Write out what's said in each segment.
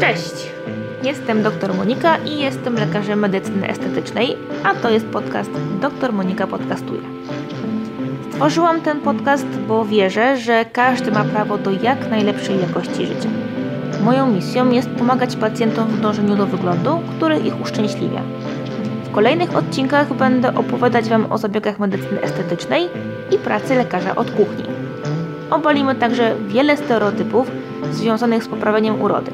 Cześć! Jestem dr Monika i jestem lekarzem medycyny estetycznej, a to jest podcast Dr Monika Podcastuje. Stworzyłam ten podcast, bo wierzę, że każdy ma prawo do jak najlepszej jakości życia. Moją misją jest pomagać pacjentom w dążeniu do wyglądu, który ich uszczęśliwia. W kolejnych odcinkach będę opowiadać Wam o zabiegach medycyny estetycznej i pracy lekarza od kuchni. Obalimy także wiele stereotypów związanych z poprawieniem urody.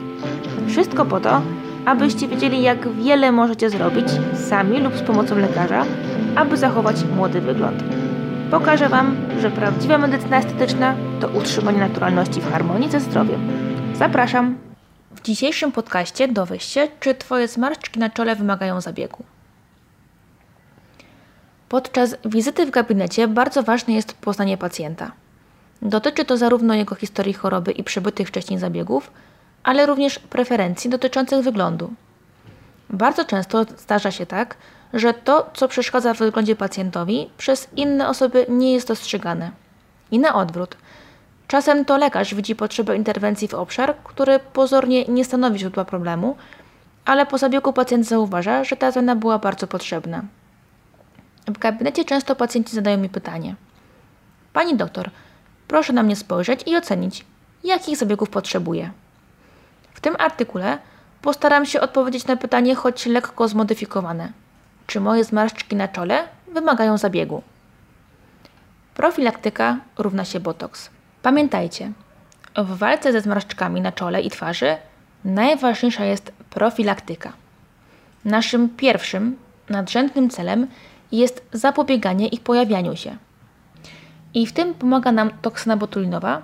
Wszystko po to, abyście wiedzieli, jak wiele możecie zrobić sami lub z pomocą lekarza, aby zachować młody wygląd. Pokażę Wam, że prawdziwa medycyna estetyczna to utrzymanie naturalności w harmonii ze zdrowiem. Zapraszam! W dzisiejszym podcaście dowiesz się, czy Twoje zmarszczki na czole wymagają zabiegu. Podczas wizyty w gabinecie bardzo ważne jest poznanie pacjenta. Dotyczy to zarówno jego historii choroby i przebytych wcześniej zabiegów, ale również preferencji dotyczących wyglądu. Bardzo często zdarza się tak, że to, co przeszkadza w wyglądzie pacjentowi, przez inne osoby nie jest dostrzegane. I na odwrót. Czasem to lekarz widzi potrzebę interwencji w obszar, który pozornie nie stanowi źródła problemu, ale po zabiegu pacjent zauważa, że ta zmiana była bardzo potrzebna. W gabinecie często pacjenci zadają mi pytanie: Pani doktor, proszę na mnie spojrzeć i ocenić, jakich zabiegów potrzebuję. W tym artykule postaram się odpowiedzieć na pytanie, choć lekko zmodyfikowane. Czy moje zmarszczki na czole wymagają zabiegu? Profilaktyka równa się botoks. Pamiętajcie, w walce ze zmarszczkami na czole i twarzy najważniejsza jest profilaktyka. Naszym pierwszym, nadrzędnym celem jest zapobieganie ich pojawianiu się. I w tym pomaga nam toksyna botulinowa,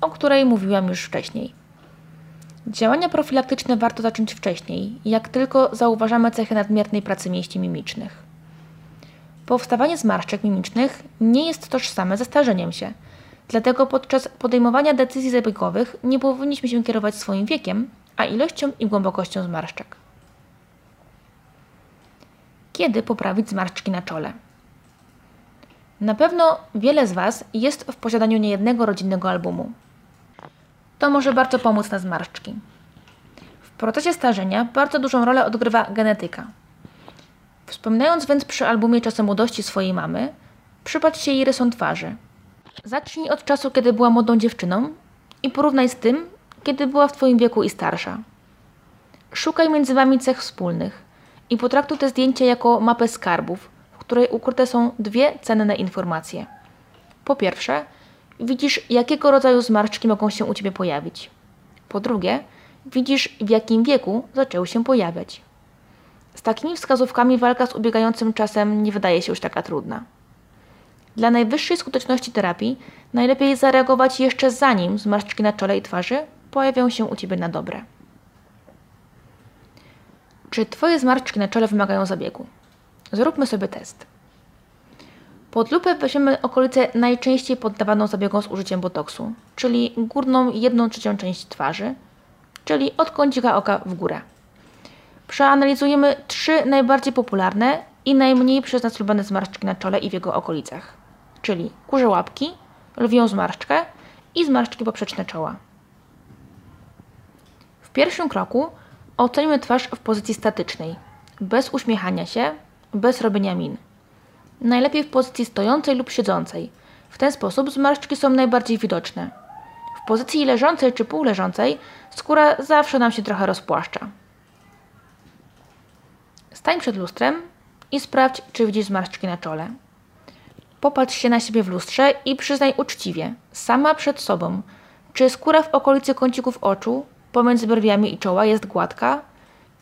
o której mówiłam już wcześniej. Działania profilaktyczne warto zacząć wcześniej, jak tylko zauważamy cechy nadmiernej pracy mięśni mimicznych. Powstawanie zmarszczek mimicznych nie jest tożsame ze starzeniem się, dlatego podczas podejmowania decyzji zabiegowych nie powinniśmy się kierować swoim wiekiem, a ilością i głębokością zmarszczek. Kiedy poprawić zmarszczki na czole? Na pewno wiele z Was jest w posiadaniu niejednego rodzinnego albumu. To może bardzo pomóc na zmarszczki. W procesie starzenia bardzo dużą rolę odgrywa genetyka. Wspominając więc przy albumie czasem młodości swojej mamy, przypatrz się jej rysom twarzy. Zacznij od czasu, kiedy była młodą dziewczyną i porównaj z tym, kiedy była w Twoim wieku i starsza. Szukaj między Wami cech wspólnych i potraktuj te zdjęcia jako mapę skarbów, której ukryte są dwie cenne informacje. Po pierwsze, widzisz, jakiego rodzaju zmarszczki mogą się u Ciebie pojawić. Po drugie, widzisz, w jakim wieku zaczęły się pojawiać. Z takimi wskazówkami walka z ubiegającym czasem nie wydaje się już taka trudna. Dla najwyższej skuteczności terapii najlepiej zareagować jeszcze zanim zmarszczki na czole i twarzy pojawią się u Ciebie na dobre. Czy Twoje zmarszczki na czole wymagają zabiegu? Zróbmy sobie test. Pod lupę weźmiemy okolicę najczęściej poddawaną zabiegom z użyciem botoksu, czyli górną jedną trzecią część twarzy, czyli od kącika oka w górę. Przeanalizujemy trzy najbardziej popularne i najmniej przez nas lubiane zmarszczki na czole i w jego okolicach, czyli kurze łapki, lwią zmarszczkę i zmarszczki poprzeczne czoła. W pierwszym kroku ocenimy twarz w pozycji statycznej, bez uśmiechania się, bez robienia min. Najlepiej w pozycji stojącej lub siedzącej. W ten sposób zmarszczki są najbardziej widoczne. W pozycji leżącej czy półleżącej skóra zawsze nam się trochę rozpłaszcza. Stań przed lustrem i sprawdź, czy widzisz zmarszczki na czole. Popatrz się na siebie w lustrze i przyznaj uczciwie, sama przed sobą, czy skóra w okolicy kącików oczu, pomiędzy brwiami i czoła jest gładka,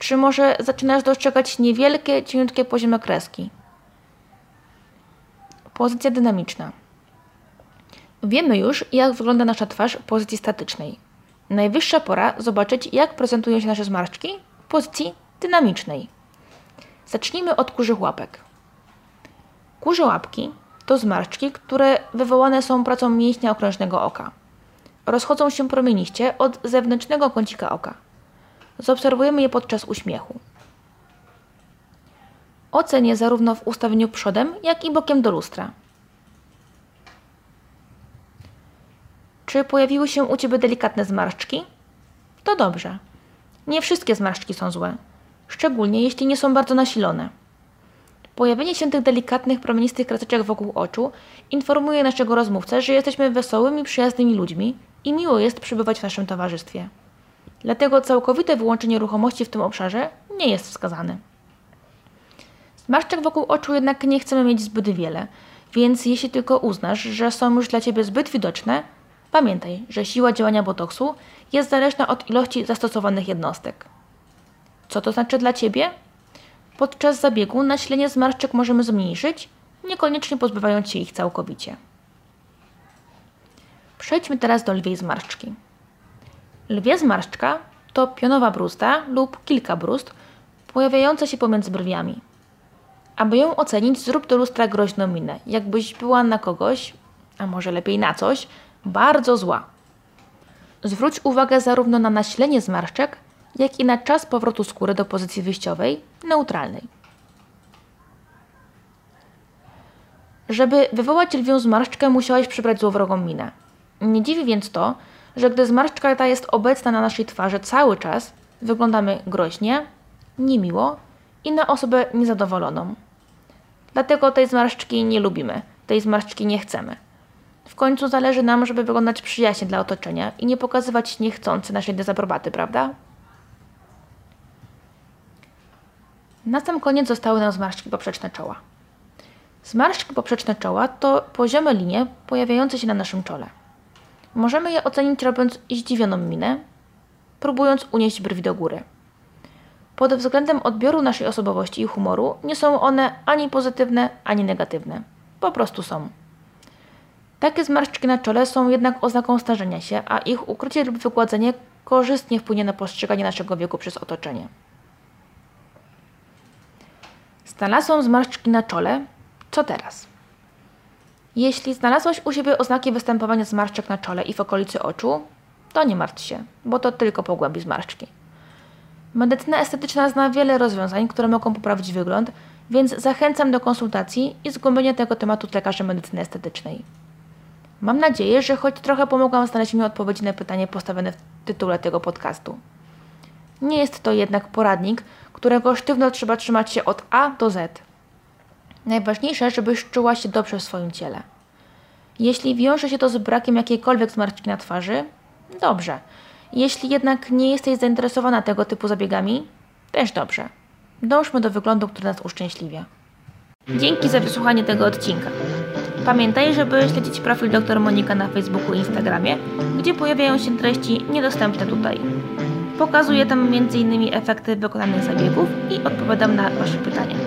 czy może zaczynasz dostrzegać niewielkie, cieniutkie poziome kreski. Pozycja dynamiczna. Wiemy już, jak wygląda nasza twarz w pozycji statycznej. Najwyższa pora zobaczyć, jak prezentują się nasze zmarszczki w pozycji dynamicznej. Zacznijmy od kurzych łapek. Kurze łapki to zmarszczki, które wywołane są pracą mięśnia okrężnego oka. Rozchodzą się promieniście od zewnętrznego kącika oka. Zaobserwujemy je podczas uśmiechu. Ocenię zarówno w ustawieniu przodem, jak i bokiem do lustra. Czy pojawiły się u Ciebie delikatne zmarszczki? To dobrze. Nie wszystkie zmarszczki są złe, szczególnie jeśli nie są bardzo nasilone. Pojawienie się tych delikatnych, promienistych kreseczek wokół oczu informuje naszego rozmówcę, że jesteśmy wesołymi, przyjaznymi ludźmi i miło jest przebywać w naszym towarzystwie. Dlatego całkowite wyłączenie ruchomości w tym obszarze nie jest wskazane. Zmarszczek wokół oczu jednak nie chcemy mieć zbyt wiele, więc jeśli tylko uznasz, że są już dla Ciebie zbyt widoczne, pamiętaj, że siła działania botoksu jest zależna od ilości zastosowanych jednostek. Co to znaczy dla Ciebie? Podczas zabiegu nasilenie zmarszczek możemy zmniejszyć, niekoniecznie pozbywając się ich całkowicie. Przejdźmy teraz do lwiej zmarszczki. Lwie zmarszczka to pionowa bruzda lub kilka bruzd pojawiające się pomiędzy brwiami. Aby ją ocenić, zrób do lustra groźną minę, jakbyś była na kogoś, a może lepiej na coś, bardzo zła. Zwróć uwagę zarówno na nasilenie zmarszczek, jak i na czas powrotu skóry do pozycji wyjściowej, neutralnej. Żeby wywołać lwią zmarszczkę, musiałeś przybrać złowrogą minę. Nie dziwi więc to, że gdy zmarszczka ta jest obecna na naszej twarzy cały czas, wyglądamy groźnie, niemiło i na osobę niezadowoloną. Dlatego tej zmarszczki nie lubimy, tej zmarszczki nie chcemy. W końcu zależy nam, żeby wyglądać przyjaźnie dla otoczenia i nie pokazywać niechcący naszej dezaprobaty, prawda? Na sam koniec zostały nam zmarszczki poprzeczne czoła. Zmarszczki poprzeczne czoła to poziome linie pojawiające się na naszym czole. Możemy je ocenić robiąc zdziwioną minę, próbując unieść brwi do góry. Pod względem odbioru naszej osobowości i humoru nie są one ani pozytywne, ani negatywne. Po prostu są. Takie zmarszczki na czole są jednak oznaką starzenia się, a ich ukrycie lub wygładzenie korzystnie wpłynie na postrzeganie naszego wieku przez otoczenie. Znalazłam zmarszczki na czole. Co teraz? Jeśli znalazłaś u siebie oznaki występowania zmarszczek na czole i w okolicy oczu, to nie martw się, bo to tylko pogłębi zmarszczki. Medycyna estetyczna zna wiele rozwiązań, które mogą poprawić wygląd, więc zachęcam do konsultacji i zgłębienia tego tematu z lekarzem medycyny estetycznej. Mam nadzieję, że choć trochę pomogłam znaleźć mi odpowiedzi na pytanie postawione w tytule tego podcastu. Nie jest to jednak poradnik, którego sztywno trzeba trzymać się od A do Z. Najważniejsze, żebyś czuła się dobrze w swoim ciele. Jeśli wiąże się to z brakiem jakiejkolwiek zmarszczki na twarzy, dobrze. Jeśli jednak nie jesteś zainteresowana tego typu zabiegami, też dobrze. Dążmy do wyglądu, który nas uszczęśliwia. Dzięki za wysłuchanie tego odcinka. Pamiętaj, żeby śledzić profil dr Monika na Facebooku i Instagramie, gdzie pojawiają się treści niedostępne tutaj. Pokazuję tam m.in. efekty wykonanych zabiegów i odpowiadam na Wasze pytania.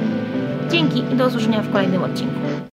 Dzięki i do usłyszenia w kolejnym odcinku.